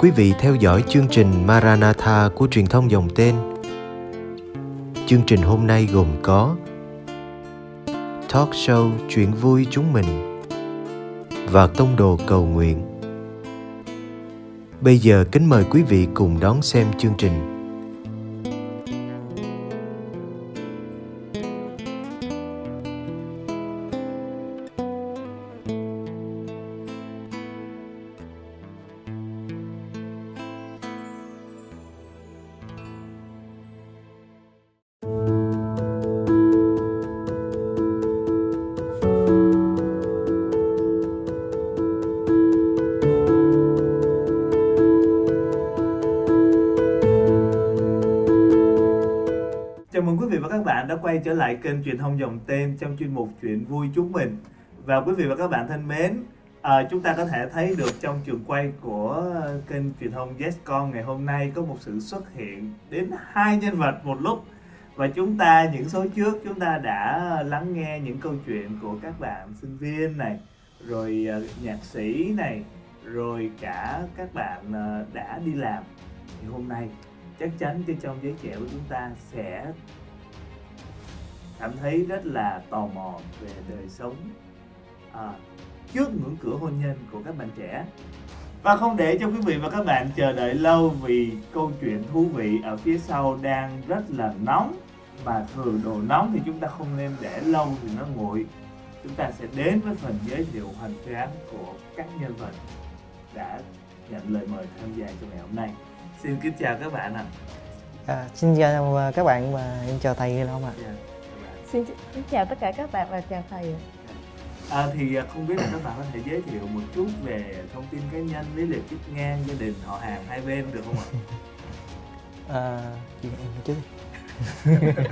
quý vị theo dõi chương trình Maranatha của truyền thông dòng tên. Chương trình hôm nay gồm có Talk show chuyện vui chúng mình và tông đồ cầu nguyện. Bây giờ kính mời quý vị cùng đón xem chương trình. Các bạn đã quay trở lại kênh truyền thông dòng tên trong chuyên mục chuyện vui chúng mình và quý vị và các bạn thân mến à, chúng ta có thể thấy được trong trường quay của kênh truyền thông Yescom ngày hôm nay có một sự xuất hiện đến hai nhân vật một lúc. Và chúng ta những số trước chúng ta đã lắng nghe những câu chuyện của các bạn sinh viên này rồi ờ, nhạc sĩ này rồi cả các bạn ờ, đã đi làm. Thì hôm nay chắc chắn cho trong giới trẻ của chúng ta sẽ cảm thấy rất là tò mò về đời sống à, trước ngưỡng cửa hôn nhân của các bạn trẻ. Và không để cho quý vị và các bạn chờ đợi lâu vì câu chuyện thú vị ở phía sau đang rất là nóng. Mà thường đồ nóng thì chúng ta không nên để lâu thì nó nguội. Chúng ta sẽ đến với phần giới thiệu hoành tráng của các nhân vật đã nhận lời mời tham gia trong ngày hôm nay. Xin kính chào các bạn ạ. À, xin chào à, các bạn và em chào thầy Long ạ. Dạ, các bạn. Xin, chào tất cả các bạn và chào thầy ạ. À, thì à, không biết là các bạn có thể giới thiệu một chút về thông tin cá nhân, lý lịch chức ngang, gia đình, họ hàng hai bên được không ạ? À, chị em trước đi.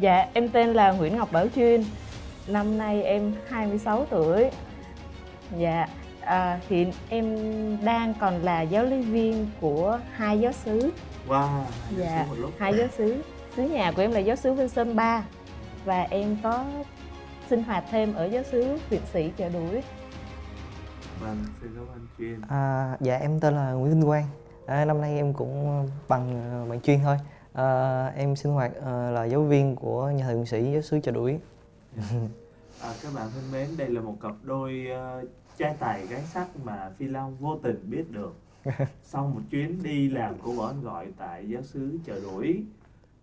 Dạ, em tên là Nguyễn Ngọc Bảo Chuyên Năm nay em 26 tuổi Dạ, à, hiện em đang còn là giáo lý viên của hai giáo sứ Wow, hai Dạ, dạ. một lúc. Hai giáo sứ Sứ nhà của em là giáo sứ Vinh Sơn 3 Và em có sinh hoạt thêm ở giáo sứ huyện sĩ chợ đuổi Vâng, xin cảm ơn chuyên. À, dạ em tên là Nguyễn Vinh Quang. À, năm nay em cũng bằng à, bằng chuyên thôi. À, em sinh hoạt à, là giáo viên của nhà thờ Nguyễn sĩ giáo xứ Chợ Đuổi. À, các bạn thân mến, đây là một cặp đôi uh, trai tài gái sắc mà Phi Long vô tình biết được sau một chuyến đi làm của bọn gọi tại giáo xứ chợ đuổi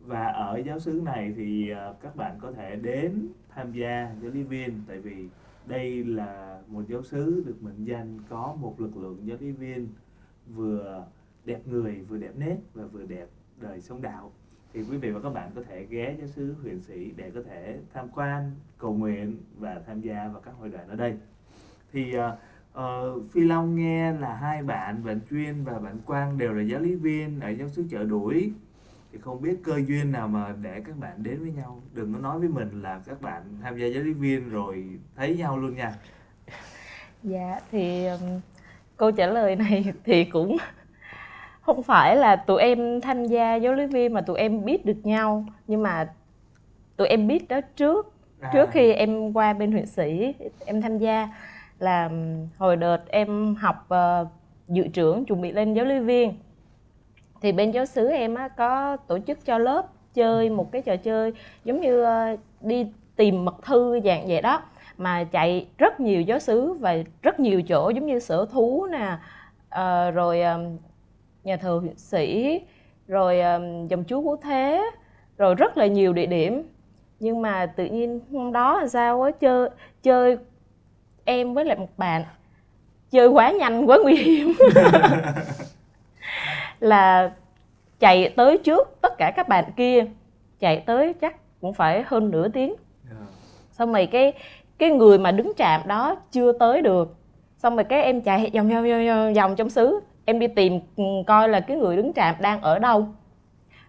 và ở giáo xứ này thì ờ, các bạn có thể đến tham gia giáo lý viên tại vì đây là một giáo xứ được mệnh danh có một lực lượng giáo lý viên vừa đẹp người vừa đẹp nét và vừa đẹp đời sống đạo. Thì quý vị và các bạn có thể ghé giáo xứ huyện sĩ để có thể tham quan cầu nguyện và tham gia vào các hội đoàn ở đây. Thì uh, phi long nghe là hai bạn bạn chuyên và bạn quang đều là giáo lý viên ở giáo xứ chợ đuổi thì không biết cơ duyên nào mà để các bạn đến với nhau. Đừng có nói với mình là các bạn tham gia giáo lý viên rồi thấy nhau luôn nha. Dạ thì câu trả lời này thì cũng không phải là tụi em tham gia giáo lý viên mà tụi em biết được nhau. Nhưng mà tụi em biết đó trước À, trước khi em qua bên huyện sĩ em tham gia là hồi đợt em học ờ, dự trưởng chuẩn bị lên giáo lý viên thì bên giáo xứ em á, có tổ chức cho lớp chơi một cái trò chơi giống như ờ, đi tìm mật thư dạng vậy đó mà chạy rất nhiều giáo xứ và rất nhiều chỗ giống như sở thú nè ờ, rồi ờ, nhà thờ huyện sĩ rồi dòng chú vũ thế rồi rất là nhiều địa điểm. Nhưng mà tự nhiên hôm đó là sao á chơi chơi em với lại một bạn chơi quá nhanh quá nguy hiểm. là chạy tới trước tất cả các bạn kia. Chạy tới chắc cũng phải hơn nửa tiếng. Dạ. xong rồi cái cái người mà đứng trạm đó chưa tới được. Xong rồi cái em chạy vòng vòng vòng vòng, vòng trong xứ. Em đi tìm ừ, coi là cái người đứng trạm đang ở đâu.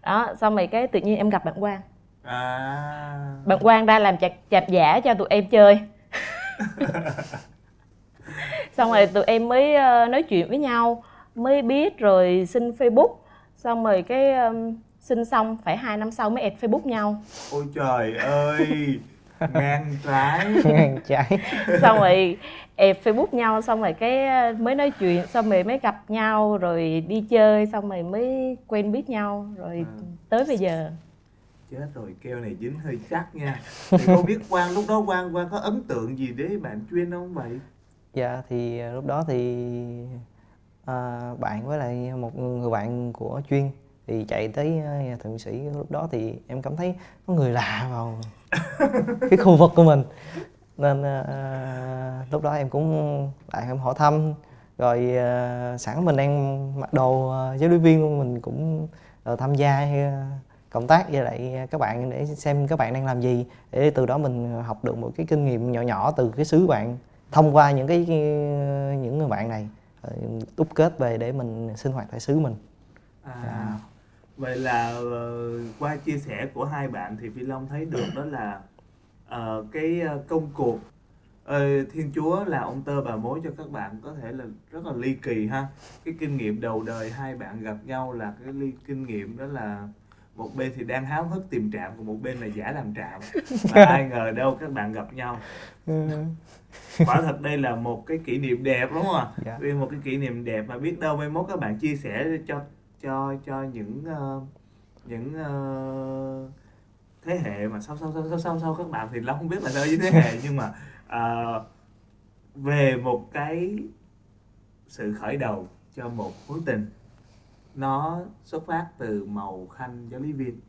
Đó xong rồi cái tự nhiên em gặp bạn quang. À. Bạn quang ra làm chạp, chạp giả cho tụi em chơi. Xong rồi tụi em mới ờ, nói chuyện với nhau mới biết rồi xin facebook. Xong rồi cái um, xin xong phải hai năm sau mới add facebook nhau. Ôi trời ơi ngang trái. Ngang trái. Xong rồi ẹp facebook nhau xong rồi cái ờ, mới nói chuyện xong rồi mới gặp nhau rồi đi chơi xong rồi mới quen biết nhau rồi À. tới bây giờ. Chết rồi keo này dính hơi chắc nha. Thì không biết quang lúc đó quang quang có ấn tượng gì để bạn chuyên không vậy? Dạ thì à, lúc đó thì à, bạn với lại một người bạn của chuyên thì chạy tới à, nhà thượng sĩ lúc đó thì em cảm thấy có người lạ vào cái khu vực của mình. Nên à, lúc đó em cũng lại em hỏi thăm rồi à, sẵn mình đang mặc đồ à, giáo lý viên luôn mình cũng ờ, tham gia à, cộng tác với lại các bạn để xem các bạn đang làm gì để từ đó mình học được một cái kinh nghiệm nhỏ nhỏ từ cái xứ bạn thông qua những cái những người bạn này. ờ, đúc kết về để mình sinh hoạt tại xứ mình à, Dạ. vậy là ờ, qua chia sẻ của hai bạn thì phi long thấy được đó là ờ, cái ờ, công cuộc ờ, thiên chúa là ông tơ bà mối cho các bạn có thể là rất là ly kỳ ha cái kinh nghiệm đầu đời hai bạn gặp nhau là cái ly kinh nghiệm đó là một bên thì đang háo hức tìm trạm còn một bên là giả làm trạm. Và ai ngờ đâu các bạn gặp nhau. Quả thật đây là một cái kỷ niệm đẹp đúng không ạ? Dạ. Vì một cái kỷ niệm đẹp mà biết đâu mai mốt các bạn chia sẻ cho cho cho những ờ, những ờ, thế hệ mà sau sau sau sau sau sau các bạn thì long không biết là sao với thế hệ. Nhưng mà ờ, về một cái sự khởi đầu cho một mối tình nó xuất phát từ màu khanh giáo lý viên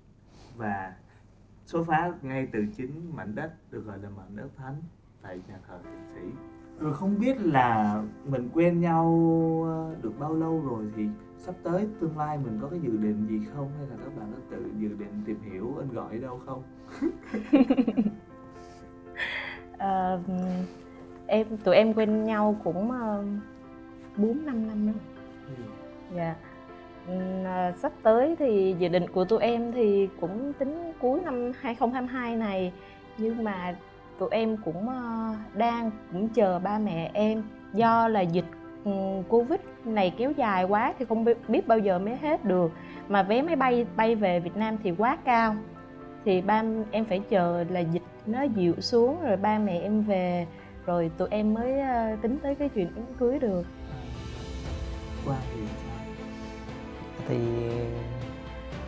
và xuất phát ngay từ chính mảnh đất được gọi là mảnh đất thánh tại nhà thờ thượng sĩ. Rồi không biết là mình quen nhau ờ, được bao lâu rồi thì sắp tới tương lai mình có cái dự định gì không? Hay là các bạn có tự dự định tìm hiểu anh gọi ở đâu không? Ờ, em tụi em quen nhau cũng ờ, bốn năm năm rồi Ừ. Dạ. À, À, sắp tới thì dự định của tụi em thì cũng tính cuối năm 2022 này. Nhưng mà tụi em cũng ờ, đang cũng chờ ba mẹ em. Do là dịch Covid này kéo dài quá thì không biết, bao giờ mới hết được. Mà vé máy bay bay về Việt Nam thì quá cao. Thì ba em phải chờ là dịch nó dịu xuống rồi ba mẹ em về rồi tụi em mới ờ, tính tới cái chuyện đám cưới được. Qua? Thì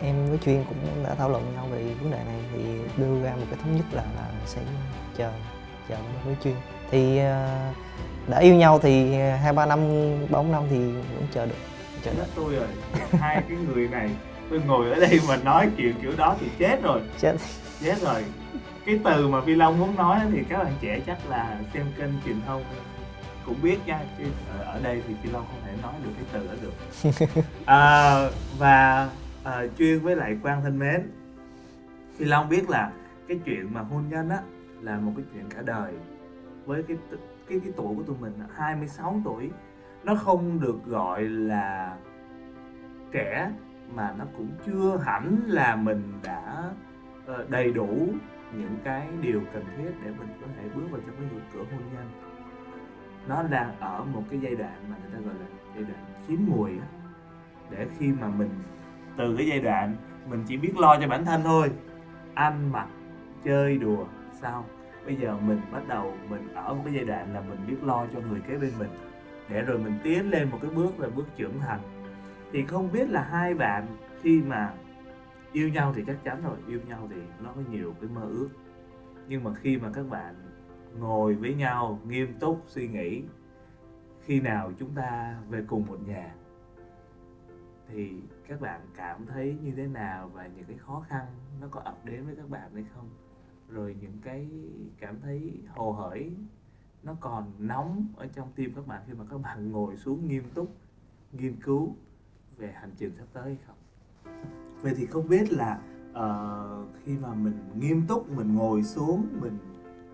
em với chuyên cũng đã thảo luận nhau về vấn đề này thì đưa ra một cái thống nhất là, là sẽ chờ chờ với chuyên. Thì ờ, đã yêu nhau thì hai ba năm bốn năm thì vẫn chờ được. Chờ được tôi rồi hai cái người này tôi ngồi ở đây mà nói chuyện kiểu đó thì chết rồi. Chết. Chết rồi. Cái từ mà phi long muốn nói thì các bạn trẻ chắc là xem kênh truyền thông cũng biết nha chứ ở, đây thì phi long không thể nói được cái từ đó được. À, và à, chuyên với lại quan thân mến. Phi long biết là cái chuyện mà hôn nhân á là một cái chuyện cả đời với cái cái cái tuổi của tụi mình á, 26 tuổi. Nó không được gọi là trẻ mà nó cũng chưa hẳn là mình đã ờ, đầy đủ những cái điều cần thiết để mình có thể bước vào trong cái cửa hôn nhân nó đang ở một cái giai đoạn mà người ta gọi là giai đoạn chín mùi á. Để khi mà mình, từ cái giai đoạn mình chỉ biết lo cho bản thân thôi, ăn mặc, chơi đùa, sao? Bây giờ mình bắt đầu mình ở một cái giai đoạn là mình biết lo cho người kế bên mình. Để rồi mình tiến lên một cái bước là bước trưởng thành. Thì không biết là hai bạn khi mà yêu nhau thì chắc chắn rồi, yêu nhau thì nó có nhiều cái mơ ước. Nhưng mà khi mà các bạn ngồi với nhau nghiêm túc suy nghĩ khi nào chúng ta về cùng một nhà. Thì các bạn cảm thấy như thế nào và những cái khó khăn nó có ập đến với các bạn hay không? Rồi những cái cảm thấy hồ hởi nó còn nóng ở trong tim các bạn khi mà các bạn ngồi xuống nghiêm túc nghiên cứu về hành trình sắp tới hay không? Vậy thì không biết là uh, khi mà mình nghiêm túc mình ngồi xuống mình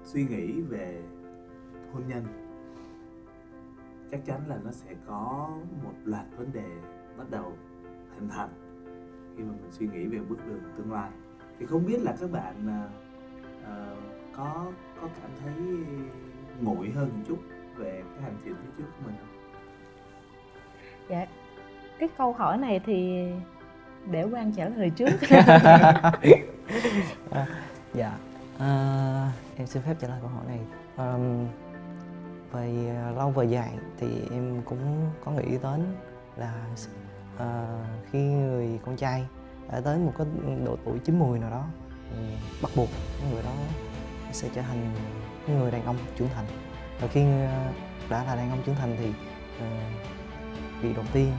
suy nghĩ về hôn nhân chắc chắn là nó sẽ có một loạt vấn đề bắt đầu hình thành khi mà mình suy nghĩ về bước đường tương lai. Thì không biết là các bạn ờ, có có cảm thấy nguội hơn một chút về cái hành trình phía trước của mình không? dạ cái câu hỏi này thì để quan trả lời trước. Dạ à, em xin phép trả lời câu hỏi này. Um, về ờ, lâu về dài thì em cũng có nghĩ đến là uh, khi người con trai đã tới một cái độ tuổi chín mùi nào đó thì bắt buộc người đó sẽ trở thành người đàn ông trưởng thành. Và khi đã là đàn ông trưởng thành thì vị việc đầu tiên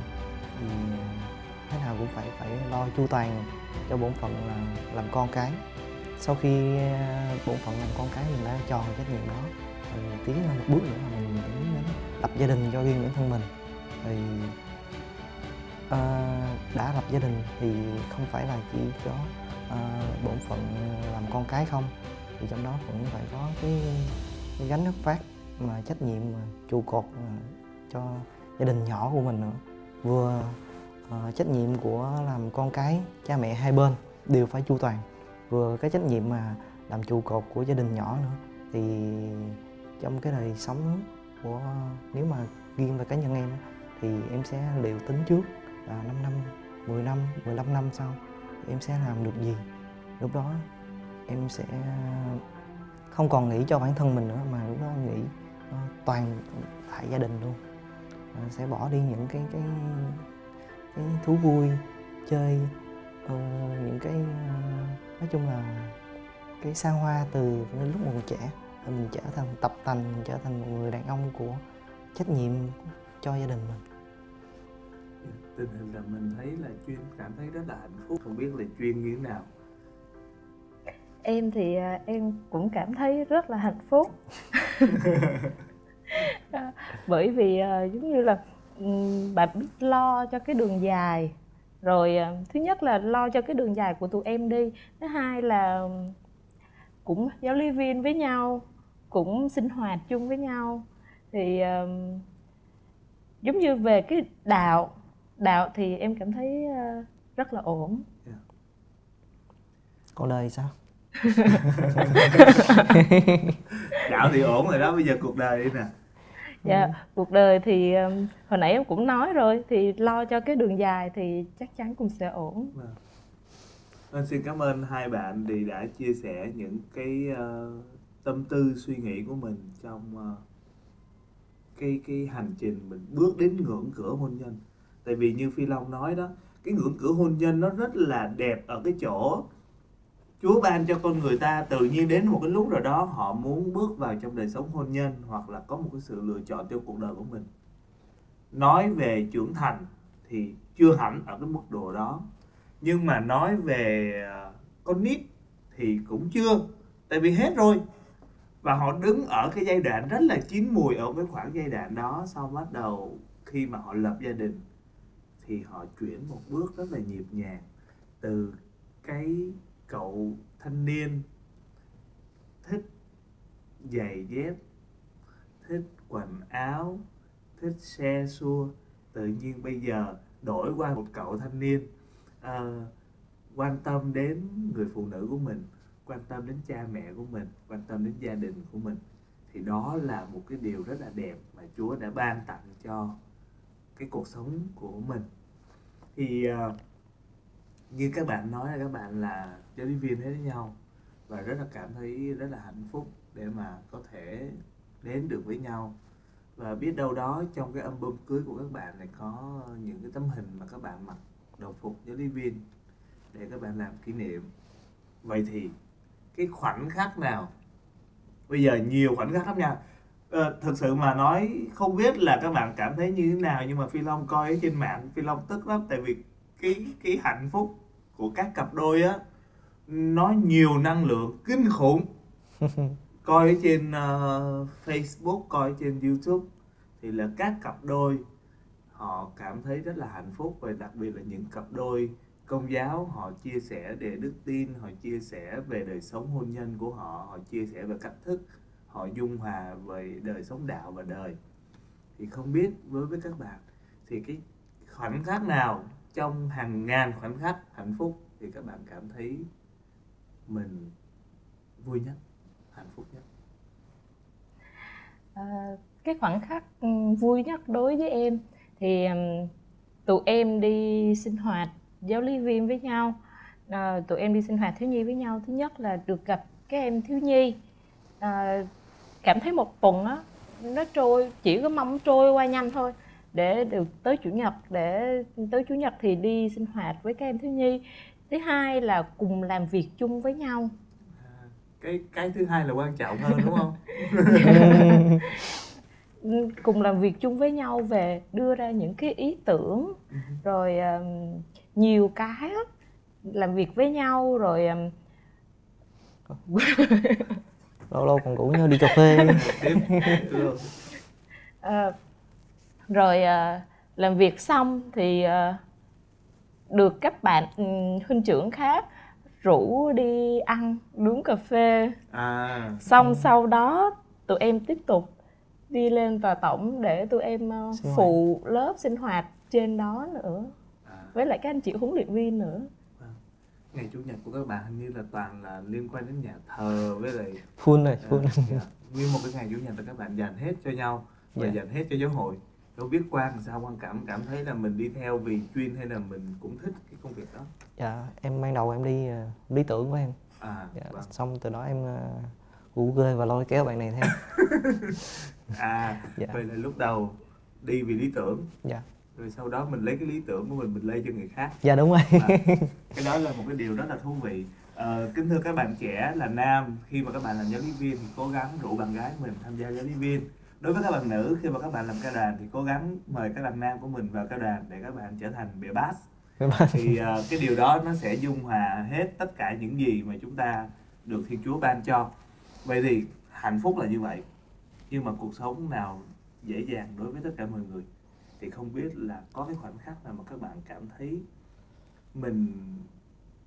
thì thế nào cũng phải phải lo chu toàn cho bổn phận là làm con cái sau khi à, bộ phận làm con cái mình đã tròn trách nhiệm đó. Mình tiến lên một bước nữa là mình tiến đến lập gia đình cho riêng bản thân mình. Thì uh, đã lập gia đình thì không phải là chỉ có à, uh, bổn phận làm con cái không. Thì trong đó cũng phải có cái, cái gánh nước phát mà trách nhiệm mà trụ cột mà cho gia đình nhỏ của mình nữa. Vừa uh, trách nhiệm của làm con cái cha mẹ hai bên đều phải chu toàn vừa cái trách nhiệm mà làm trụ cột của gia đình nhỏ nữa. Thì trong cái đời sống của nếu mà riêng về cá nhân em thì em sẽ liệu tính trước là 5 năm 10 năm 15 năm sau em sẽ làm được gì. Lúc đó em sẽ không còn nghĩ cho bản thân mình nữa mà lúc đó nghĩ ờ, toàn tại gia đình luôn. Ờ, sẽ bỏ đi những cái cái cái thú vui chơi uh, những cái uh, nói chung là cái xa hoa từ lúc mình trẻ mình trở thành tập thành mình trở thành một người đàn ông của trách nhiệm cho gia đình mình. Tình hình là mình thấy là chuyên cảm thấy rất là hạnh phúc không biết là chuyên như thế nào. Em thì à, em cũng cảm thấy rất là hạnh phúc. Bởi vì à, giống như là bạn biết lo cho cái đường dài rồi à, thứ nhất là lo cho cái đường dài của tụi em đi. Thứ hai là cũng giáo lý viên với nhau cũng sinh hoạt chung với nhau. Thì uh, giống như về cái đạo đạo thì em cảm thấy uh, rất là ổn. Yeah. còn đời sao? Đạo thì ổn rồi đó bây giờ cuộc đời đi nè dạ ừ. cuộc đời thì hồi nãy em cũng nói rồi thì lo cho cái đường dài thì chắc chắn cũng sẽ ổn vâng. Anh xin cảm ơn hai bạn vì đã chia sẻ những cái uh, tâm tư suy nghĩ của mình trong uh, cái cái hành trình mình bước đến ngưỡng cửa hôn nhân tại vì như phi long nói đó cái ngưỡng cửa hôn nhân nó rất là đẹp ở cái chỗ Chúa ban cho con người ta, tự nhiên đến một cái lúc nào đó họ muốn bước vào trong đời sống hôn nhân hoặc là có một cái sự lựa chọn trong cuộc đời của mình. Nói về trưởng thành thì chưa hẳn ở cái mức độ đó. Nhưng mà nói về à, con nít thì cũng chưa. Tại vì hết rồi. Và họ đứng ở cái giai đoạn rất là chín mùi ở cái khoảng giai đoạn đó. Sau bắt đầu khi mà họ lập gia đình thì họ chuyển một bước rất là nhịp nhàng từ cái cậu thanh niên thích giày dép thích quần áo thích xe xua tự nhiên bây giờ đổi qua một cậu thanh niên. Uh, quan tâm đến người phụ nữ của mình quan tâm đến cha mẹ của mình quan tâm đến gia đình của mình thì đó là một cái điều rất là đẹp mà Chúa đã ban tặng cho cái cuộc sống của mình. Thì uh, như các bạn nói là các bạn là giáo lý viên hết với nhau và rất là cảm thấy rất là hạnh phúc để mà có thể đến được với nhau. Và biết đâu đó trong cái album cưới của các bạn này có những cái tấm hình mà các bạn mặc đồng phục giáo lý viên để các bạn làm kỷ niệm. Vậy thì cái khoảnh khắc nào? Bây giờ nhiều khoảnh khắc lắm nha. À, thực sự mà nói không biết là các bạn cảm thấy như thế nào nhưng mà phi long coi ở trên mạng phi long tức lắm. Tại vì cái cái hạnh phúc của các cặp đôi á nó nhiều năng lượng kinh khủng. Coi ở trên uh, Facebook coi trên YouTube thì là các cặp đôi họ cảm thấy rất là hạnh phúc và đặc biệt là những cặp đôi công giáo họ chia sẻ về đức tin họ chia sẻ về đời sống hôn nhân của họ họ chia sẻ về cách thức họ dung hòa về đời sống đạo và đời. Thì không biết đối với các bạn thì cái khoảnh khắc nào trong hàng ngàn khoảnh khắc hạnh phúc thì các bạn cảm thấy mình vui nhất hạnh phúc nhất? À, cái khoảnh khắc ừ, vui nhất đối với em thì tụi em đi sinh hoạt giáo lý viên với nhau. À, tụi em đi sinh hoạt thiếu nhi với nhau. Thứ nhất là được gặp các em thiếu nhi. À, cảm thấy một tuần á nó trôi chỉ có mong trôi qua nhanh thôi để được tới chủ nhật để tới chủ nhật thì đi sinh hoạt với các em thiếu nhi. Thứ hai là cùng làm việc chung với nhau. À, cái cái thứ hai là quan trọng hơn đúng không? Cùng làm việc chung với nhau về đưa ra những cái ý tưởng rồi um, nhiều cái làm việc với nhau rồi um, lâu lâu còn rủ nhau đi cà phê. Ờ, rồi ờ, làm việc xong thì ờ, được các bạn ừ, huynh trưởng khác rủ đi ăn uống cà phê. À. Xong sau đó tụi em tiếp tục đi lên tòa tổng để tụi em hoạt. phụ lớp sinh hoạt trên đó nữa. À. Với lại các anh chị huấn luyện viên nữa. Ngày chủ nhật của các bạn hình như là toàn là liên quan đến nhà thờ với lại full à, full dạ. nguyên một cái ngày chủ nhật là các bạn dành hết cho nhau và Dạ. dành hết cho giáo hội đâu biết quan sao quan cảm cảm thấy là mình đi theo vì chuyên hay là mình cũng thích cái công việc đó? Dạ em ban đầu em đi ờ, lý tưởng của em. À dạ. vâng. xong từ đó em ờ, rủ ghê và lôi kéo bạn này theo. À Dạ. vậy là lúc đầu đi vì lý tưởng. Dạ. Rồi sau đó mình lấy cái lý tưởng của mình mình lây cho người khác. Dạ đúng rồi. À, cái đó là một cái điều rất là thú vị. Ờ, kính thưa các bạn trẻ là nam khi mà các bạn làm giáo lý viên thì cố gắng rủ bạn gái mình tham gia giáo lý viên đối với các bạn nữ khi mà các bạn làm ca đoàn thì cố gắng mời các bạn nam của mình vào ca đoàn để các bạn trở thành bịa bass. Thì ờ, cái điều đó nó sẽ dung hòa hết tất cả những gì mà chúng ta được thiên chúa ban cho. Vậy thì hạnh phúc là như vậy nhưng mà cuộc sống nào dễ dàng đối với tất cả mọi người thì không biết là có cái khoảnh khắc nào mà các bạn cảm thấy mình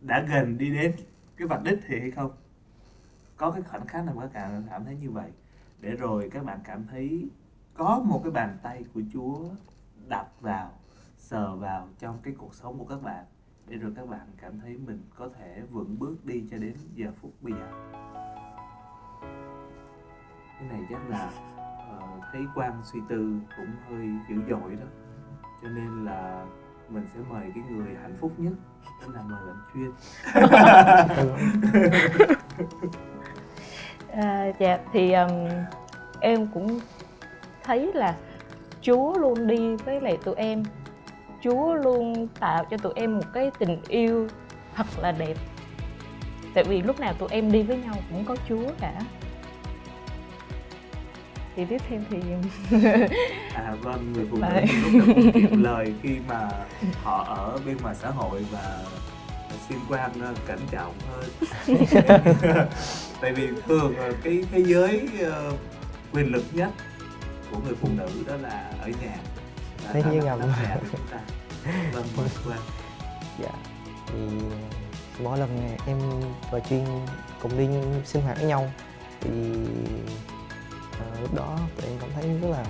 đã gần đi đến cái vạch đích thì hay không. Có cái khoảnh khắc nào mà các bạn cảm thấy như vậy để rồi các bạn cảm thấy có một cái bàn tay của Chúa đặt vào sờ vào trong cái cuộc sống của các bạn. Để rồi các bạn cảm thấy mình có thể vững bước đi cho đến giờ phút bây giờ. Cái này chắc là ờ, thấy quan suy tư cũng hơi dữ dội đó. Cho nên là mình sẽ mời cái người hạnh phúc nhất đó là mời bạn chuyên À, dạ thì um, em cũng thấy là Chúa luôn đi với lại tụi em. Chúa luôn tạo cho tụi em một cái tình yêu thật là đẹp. Tại vì lúc nào tụi em đi với nhau cũng có Chúa cả. Thì tiếp theo thì à vâng người phụ nữ cũng lời khi mà họ ở bên ngoài xã hội và xin quan ờ, cẩn trọng hơn. Tại vì thường ờ, cái thế giới ờ, quyền lực nhất của người phụ nữ đó là ở nhà. Thế là ngầm. cả của chúng ta. Vâng mời quan dạ. Thì mỗi lần em và chuyên cùng đi sinh hoạt với nhau thì ờ, lúc đó tụi em cảm thấy rất là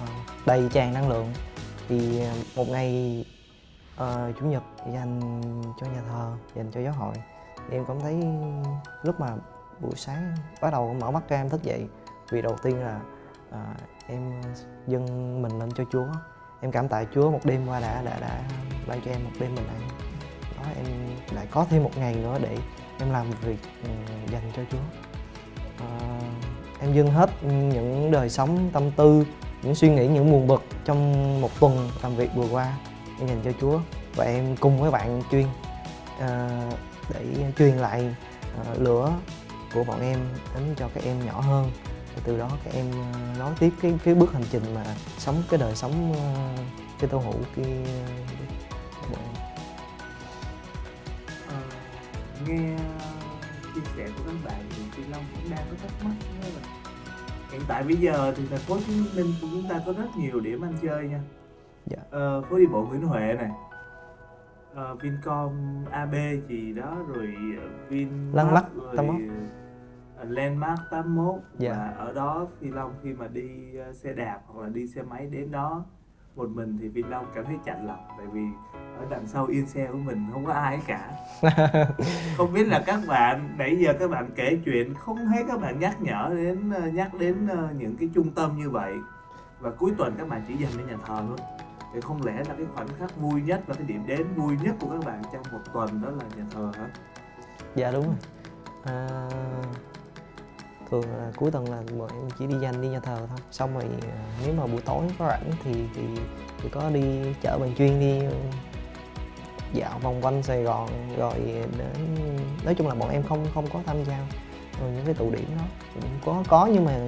ờ, đầy tràn năng lượng. Thì một ngày ờ, chủ nhật dành cho nhà thờ dành cho giáo hội. Thì em cảm thấy lúc mà buổi sáng bắt đầu mở mắt ra em thức dậy vì đầu tiên là ờ, em dâng mình lên cho Chúa. Em cảm tạ Chúa một đêm qua đã đã đã ban cho em một đêm bình an. Đó em lại có thêm một ngày nữa để em làm việc ừ, dành cho Chúa. Ờ, em dâng hết những đời sống tâm tư những suy nghĩ những buồn bực trong một tuần làm việc vừa qua để dành cho Chúa. Và em cùng với bạn chuyên uh, để truyền lại uh, lửa của bọn em đến cho các em nhỏ hơn. Và từ đó các em ờ, nói tiếp cái phía bước hành trình mà sống cái đời sống uh, cái tô hữu kia. Uh, bọn em. Nghe chia sẻ của các bạn thì Phi Long cũng đang có thắc mắc là hiện tại bây giờ thì thành phố Hồ Chí Minh của chúng ta có rất nhiều điểm ăn chơi nha. Dạ. Ờ, phố đi bộ Nguyễn Huệ này ờ, Vincom AB gì đó rồi ờ, Vin Landmark rồi 81. ờ, Landmark 81 Dạ. và ở đó Phi Long khi mà đi xe đạp hoặc là đi xe máy đến đó một mình thì Phi Long cảm thấy chạnh lòng tại vì ở đằng sau yên xe của mình không có ai cả không biết là các bạn nãy giờ các bạn kể chuyện không thấy các bạn nhắc nhở đến nhắc đến những cái trung tâm như vậy và cuối tuần các bạn chỉ dành cho nhà thờ thôi thì không lẽ là cái khoảnh khắc vui nhất và cái điểm đến vui nhất của các bạn trong một tuần đó là nhà thờ hả? Dạ đúng rồi. À, thường là cuối tuần là bọn em chỉ đi dành đi nhà thờ thôi. Xong rồi à, nếu mà buổi tối có rảnh thì thì thì có đi chở bạn chuyên đi ừ, dạo vòng quanh Sài Gòn rồi đến nói chung là bọn em không không có tham gia rồi những cái tụ điểm đó. Cũng có có nhưng mà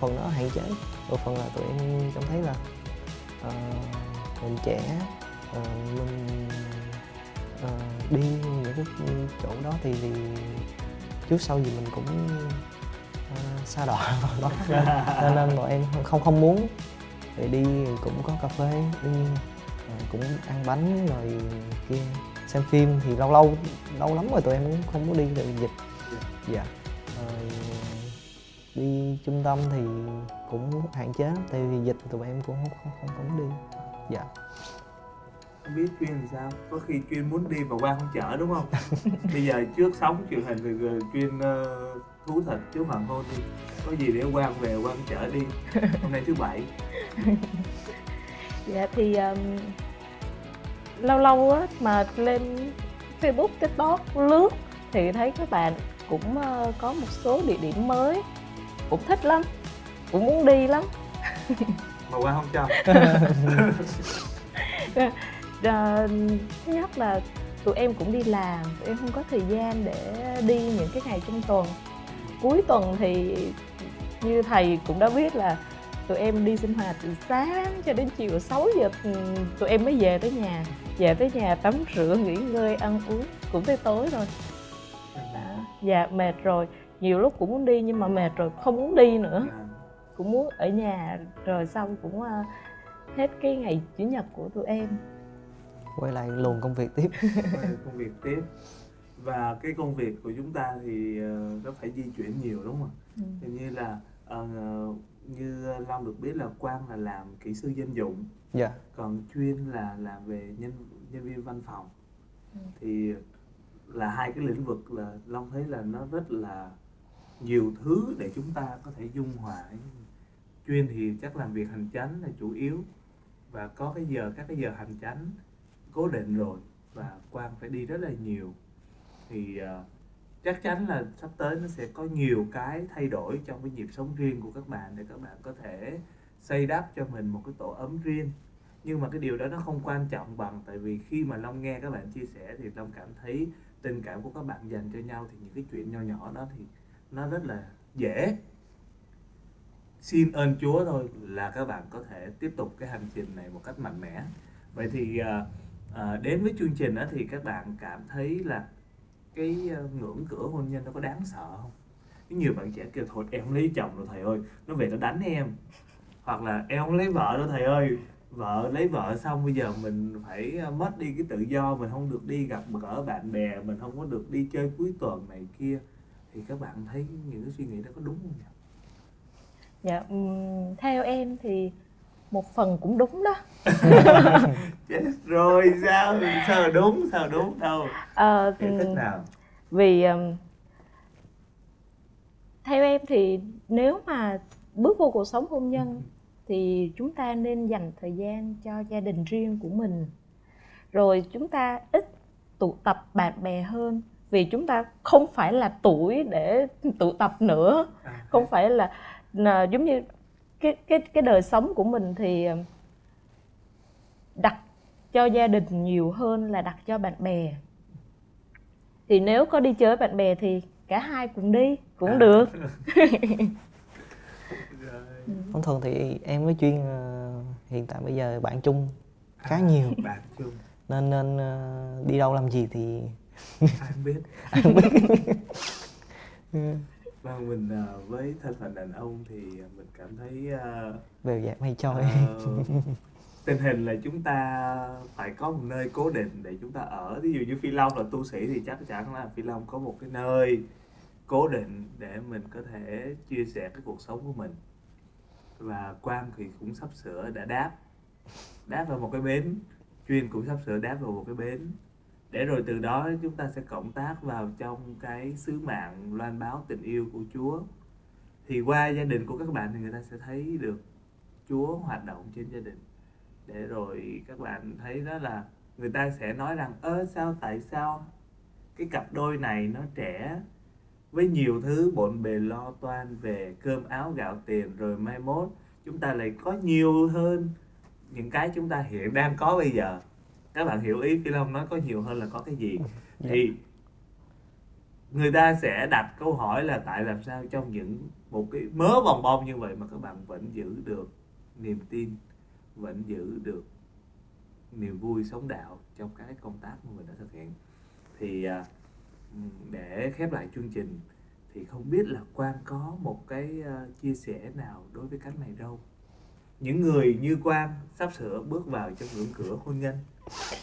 phần đó hạn chế. Một phần là tụi em cảm thấy là uh, mình trẻ ờ, mình ờ, đi những cái chỗ đó thì, thì trước sau gì mình cũng ờ, xa đọa vào đó. Nên, nên bọn em không không muốn. Để đi cũng có cà phê đi ờ, cũng ăn bánh rồi kia xem phim thì lâu lâu lâu lắm rồi tụi em cũng không có đi tại vì dịch. Dạ. Rồi đi trung tâm thì cũng hạn chế tại vì dịch tụi em cũng không không, không, không đi dạ. Không biết chuyên thì sao? Có khi chuyên muốn đi mà quan không chở đúng không? Bây giờ trước sóng truyền hình thì chuyên ờ, thú thật trước hoàng hôn đi. Có gì để quan về quan chở đi. Hôm nay thứ bảy. Dạ thì um, lâu lâu á mà lên facebook tiktok lướt thì thấy các bạn cũng ờ, có một số địa điểm mới. Cũng thích lắm. Cũng muốn đi lắm mà quan không cho. Ờ, thứ nhất là tụi em cũng đi làm tụi em không có thời gian để đi những cái ngày trong tuần. Cuối tuần thì như thầy cũng đã biết là tụi em đi sinh hoạt từ sáng cho đến chiều 6 giờ ừ, tụi em mới về tới nhà. Về tới nhà tắm rửa nghỉ ngơi ăn uống cũng tới tối rồi. Đó. dạ mệt rồi. Nhiều lúc cũng muốn đi nhưng mà mệt rồi không muốn đi nữa. À, cũng muốn ở nhà rồi xong cũng ờ, hết cái ngày chủ nhật của tụi em. Quay lại luồng công việc tiếp. Quay công việc tiếp. Và cái công việc của chúng ta thì ờ, nó phải di chuyển nhiều đúng không Ừ. ạ hình như là ờ, như long được biết là quang là làm kỹ sư dân dụng. Dạ. Còn chuyên là làm về nhân nhân viên văn phòng. Ừ. thì là hai cái lĩnh vực là long thấy là nó rất là nhiều thứ để chúng ta có thể dung hòa chuyên thì chắc làm việc hành chánh là chủ yếu. Và có cái giờ, các cái giờ hành chánh cố định rồi và quang phải đi rất là nhiều. Thì ờ, chắc chắn là sắp tới nó sẽ có nhiều cái thay đổi trong cái nhịp sống riêng của các bạn để các bạn có thể xây đắp cho mình một cái tổ ấm riêng. Nhưng mà cái điều đó nó không quan trọng bằng, tại vì khi mà long nghe các bạn chia sẻ thì long cảm thấy tình cảm của các bạn dành cho nhau thì những cái chuyện nho nhỏ đó thì nó rất là dễ xin ơn chúa thôi là các bạn có thể tiếp tục cái hành trình này một cách mạnh mẽ. Vậy thì à, à, đến với chương trình đó thì các bạn cảm thấy là cái à, ngưỡng cửa hôn nhân nó có đáng sợ không? Có nhiều bạn trẻ kêu thôi em không lấy chồng rồi thầy ơi nó về nó đánh em. Hoặc là em không lấy vợ đâu thầy ơi vợ lấy vợ xong bây giờ mình phải à, mất đi cái tự do mình không được đi gặp gỡ bạn bè mình không có được đi chơi cuối tuần này kia. Thì các bạn thấy những cái suy nghĩ đó có đúng không nhỉ? Dạ ừm, theo em thì một phần cũng đúng đó. Chết rồi sao? Sao đúng sao đúng? Đâu? Ờ, giải thích ừm, nào? vì um, theo em thì nếu mà bước vô cuộc sống hôn nhân thì chúng ta nên dành thời gian cho gia đình riêng của mình. Rồi chúng ta ít tụ tập bạn bè hơn vì chúng ta không phải là tuổi để tụ tập nữa. À, không phải là, là giống như cái cái cái đời sống của mình thì um, đặt cho gia đình nhiều hơn là đặt cho bạn bè. Thì nếu có đi chơi với bạn bè thì cả hai cùng đi cũng À. được. Thông thường thì em với chuyên ờ, hiện tại bây giờ bạn chung khá nhiều. bạn chung. Nên nên ờ, đi đâu làm gì thì ai không biết vâng mình à, với thân phận đàn ông thì mình cảm thấy à, bèo dạt mây trôi. Ờ, tình hình là chúng ta phải có một nơi cố định để chúng ta ở. Ví dụ như phi long là tu sĩ thì chắc chắn là phi long có một cái nơi cố định để mình có thể chia sẻ cái cuộc sống của mình. Và quang thì cũng sắp sửa đã đáp đáp vào một cái bến chuyên cũng sắp sửa đáp vào một cái bến để rồi từ đó chúng ta sẽ cộng tác vào trong cái sứ mạng loan báo tình yêu của Chúa. Thì qua gia đình của các bạn thì người ta sẽ thấy được Chúa hoạt động trên gia đình. Để rồi các bạn thấy đó là người ta sẽ nói rằng, ơ, sao, tại sao cái cặp đôi này nó trẻ với nhiều thứ, bộn bề lo toan về cơm áo gạo tiền rồi mai mốt chúng ta lại có nhiều hơn những cái chúng ta hiện đang có bây giờ? Các bạn hiểu ý phi long nói có nhiều hơn là có cái gì. Thì người ta sẽ đặt câu hỏi là tại làm sao trong những một cái mớ bồng bông như vậy mà các bạn vẫn giữ được niềm tin vẫn giữ được niềm vui sống đạo trong các cái công tác mà mình đã thực hiện. Thì à, để khép lại chương trình thì không biết là Quang có một cái à, chia sẻ nào đối với các này đâu. Những người như Quang sắp sửa bước vào trong ngưỡng cửa hôn nhân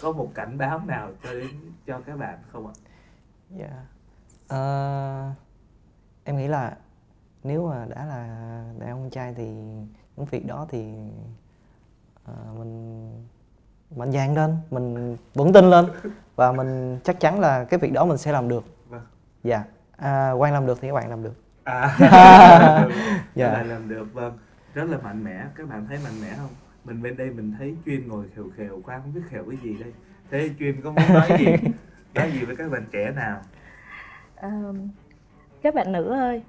có một cảnh báo nào cho đến cho các bạn không ạ? Dạ. Ờ, em nghĩ là nếu mà đã là đàn ông trai thì những việc đó thì ờ, mình mạnh dạn lên, mình vững tin lên và mình chắc chắn là cái việc đó mình sẽ làm được. Vâng. Dạ. À, Quang làm được thì các bạn làm được. À, Dạ. các bạn làm được vâng rất là mạnh mẽ các bạn thấy mạnh mẽ không mình bên đây mình thấy chuyên ngồi khều khều Quang không biết khều cái gì đây. Thế chuyên có muốn nói gì? Nói gì với các bạn trẻ nào? Ờ, các bạn nữ ơi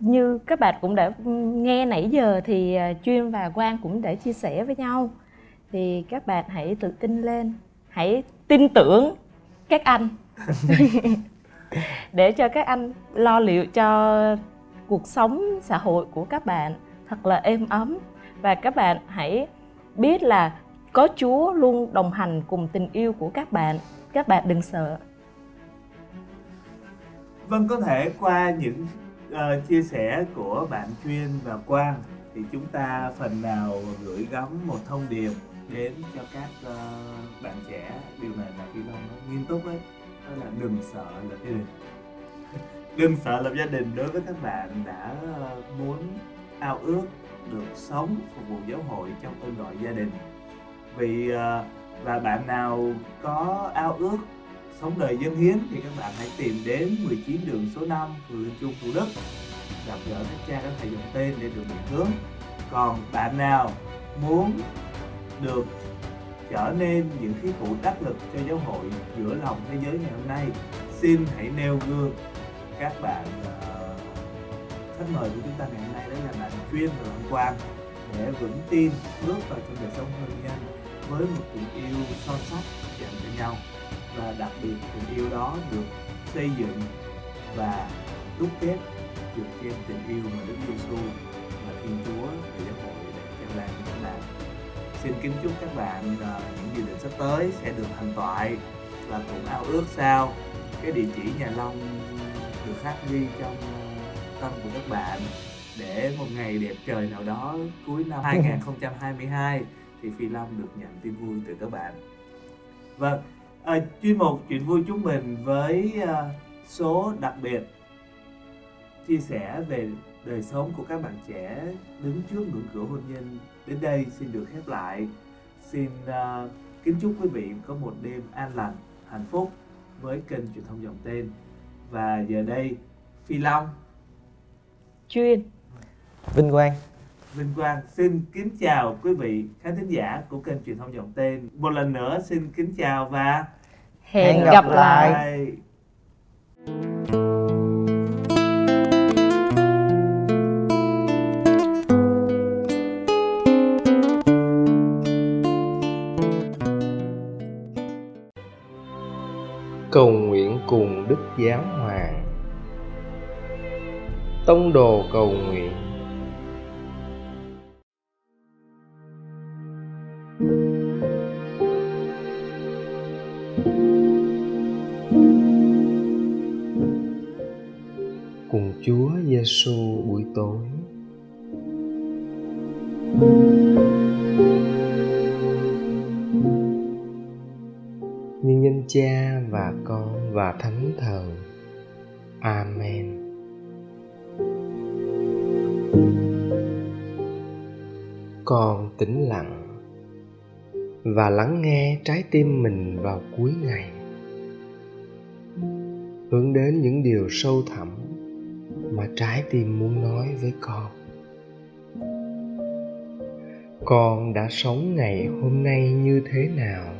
như các bạn cũng đã nghe nãy giờ thì à, chuyên và quang cũng đã chia sẻ với nhau. Thì các bạn hãy tự tin lên hãy tin tưởng các anh. Để cho các anh lo liệu cho cuộc sống xã hội của các bạn thật là êm ấm và các bạn hãy biết là có Chúa luôn đồng hành cùng tình yêu của các bạn. Các bạn đừng sợ. Vâng có thể qua những uh, chia sẻ của bạn chuyên và Quang thì chúng ta phần nào gửi gắm một thông điệp đến cho các uh, bạn trẻ. Điều này là Phi Long nghiêm túc ấy. Đó là đừng sợ lập gia đình. Đừng sợ lập gia đình đối với các bạn đã uh, muốn ao ước được sống, phục vụ giáo hội trong ơn gọi gia đình. Vì à, và bạn nào có ao ước sống đời dân hiến thì các bạn hãy tìm đến 19 đường số 5 phường Linh Trung Thủ Đức, gặp gỡ các cha, các thầy dùng tên để được định hướng. Còn bạn nào muốn được trở nên những khí cụ đắc lực cho giáo hội giữa lòng thế giới ngày hôm nay, xin hãy nêu gương các bạn à, khách mời của chúng ta ngày hôm nay đó và bạn quang để vững tin, bước vào trong đời sống hôn nhân với một tình yêu son sắt dành cho nhau và đặc biệt, tình yêu đó được xây dựng và đúc kết dựa trên tình yêu mà Đức Giêsu và Thiên Chúa và giáo hội đã trao ban cho các bạn. Xin kính chúc các bạn à, những dự định sắp tới sẽ được thành toại và cũng ao ước sao cái địa chỉ nhà Long được khắc ghi trong tâm của các bạn để một ngày đẹp trời nào đó cuối năm 2022 thì Phi Long được nhận tin vui từ các bạn. Vâng, à, chuyên mục chuyện vui chúng mình với à, số đặc biệt chia sẻ về đời sống của các bạn trẻ đứng trước ngưỡng cửa hôn nhân đến đây xin được khép lại. Xin à, kính chúc quý vị có một đêm an lành, hạnh phúc với kênh truyền thông dòng tên. Và giờ đây Phi Long, chuyên Vinh Quang. Vinh Quang xin kính chào quý vị khán thính giả của kênh truyền thông dòng tên. Một lần nữa xin kính chào và hẹn, Hẹn gặp, gặp lại lại. Cầu nguyện cùng Đức Giáo Hoàng. Tông đồ cầu nguyện. Cùng Chúa Giêsu buổi tối. Nhân Cha và Con và Thánh Thần. Amen. Con tĩnh lặng và lắng nghe trái tim mình vào cuối ngày. Hướng đến những điều sâu thẳm mà trái tim muốn nói với con. Con đã sống ngày hôm nay như thế nào?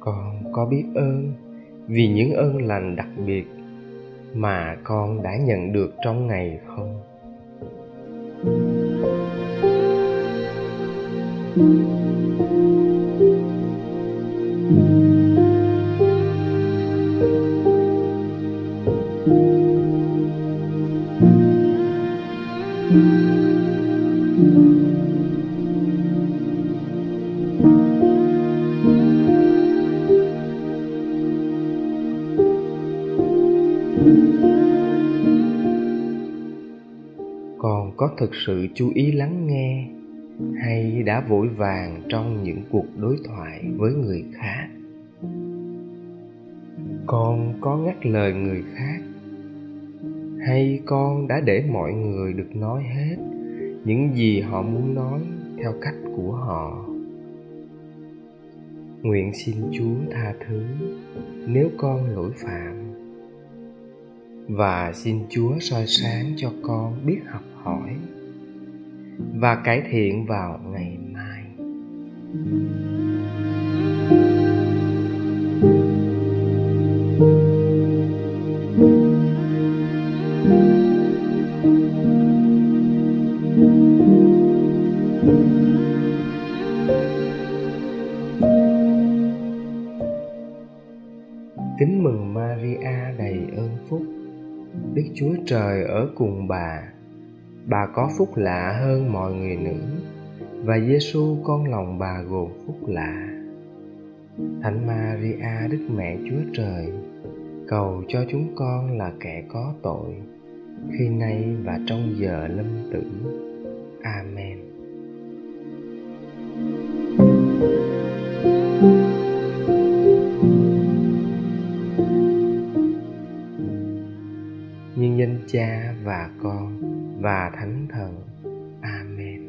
con có biết ơn vì những ơn lành đặc biệt mà con đã nhận được trong ngày không con có thực sự chú ý lắng nghe hay đã vội vàng trong những cuộc đối thoại với người khác? Con có ngắt lời người khác? Hay con đã để mọi người được nói hết những gì họ muốn nói theo cách của họ? Nguyện xin chúa tha thứ nếu con lỗi phạm. Và xin chúa soi sáng cho con biết học hỏi và cải thiện vào ngày mai. Kính mừng maria đầy ơn phúc. Đức chúa trời ở cùng bà bà có phúc lạ hơn mọi người nữ và Giêsu con lòng bà gồm phúc lạ. Thánh Maria Đức Mẹ Chúa Trời, cầu cho chúng con là kẻ có tội, khi nay và trong giờ lâm tử. Amen. Nhân danh Cha và Con và Thánh Thần. Amen.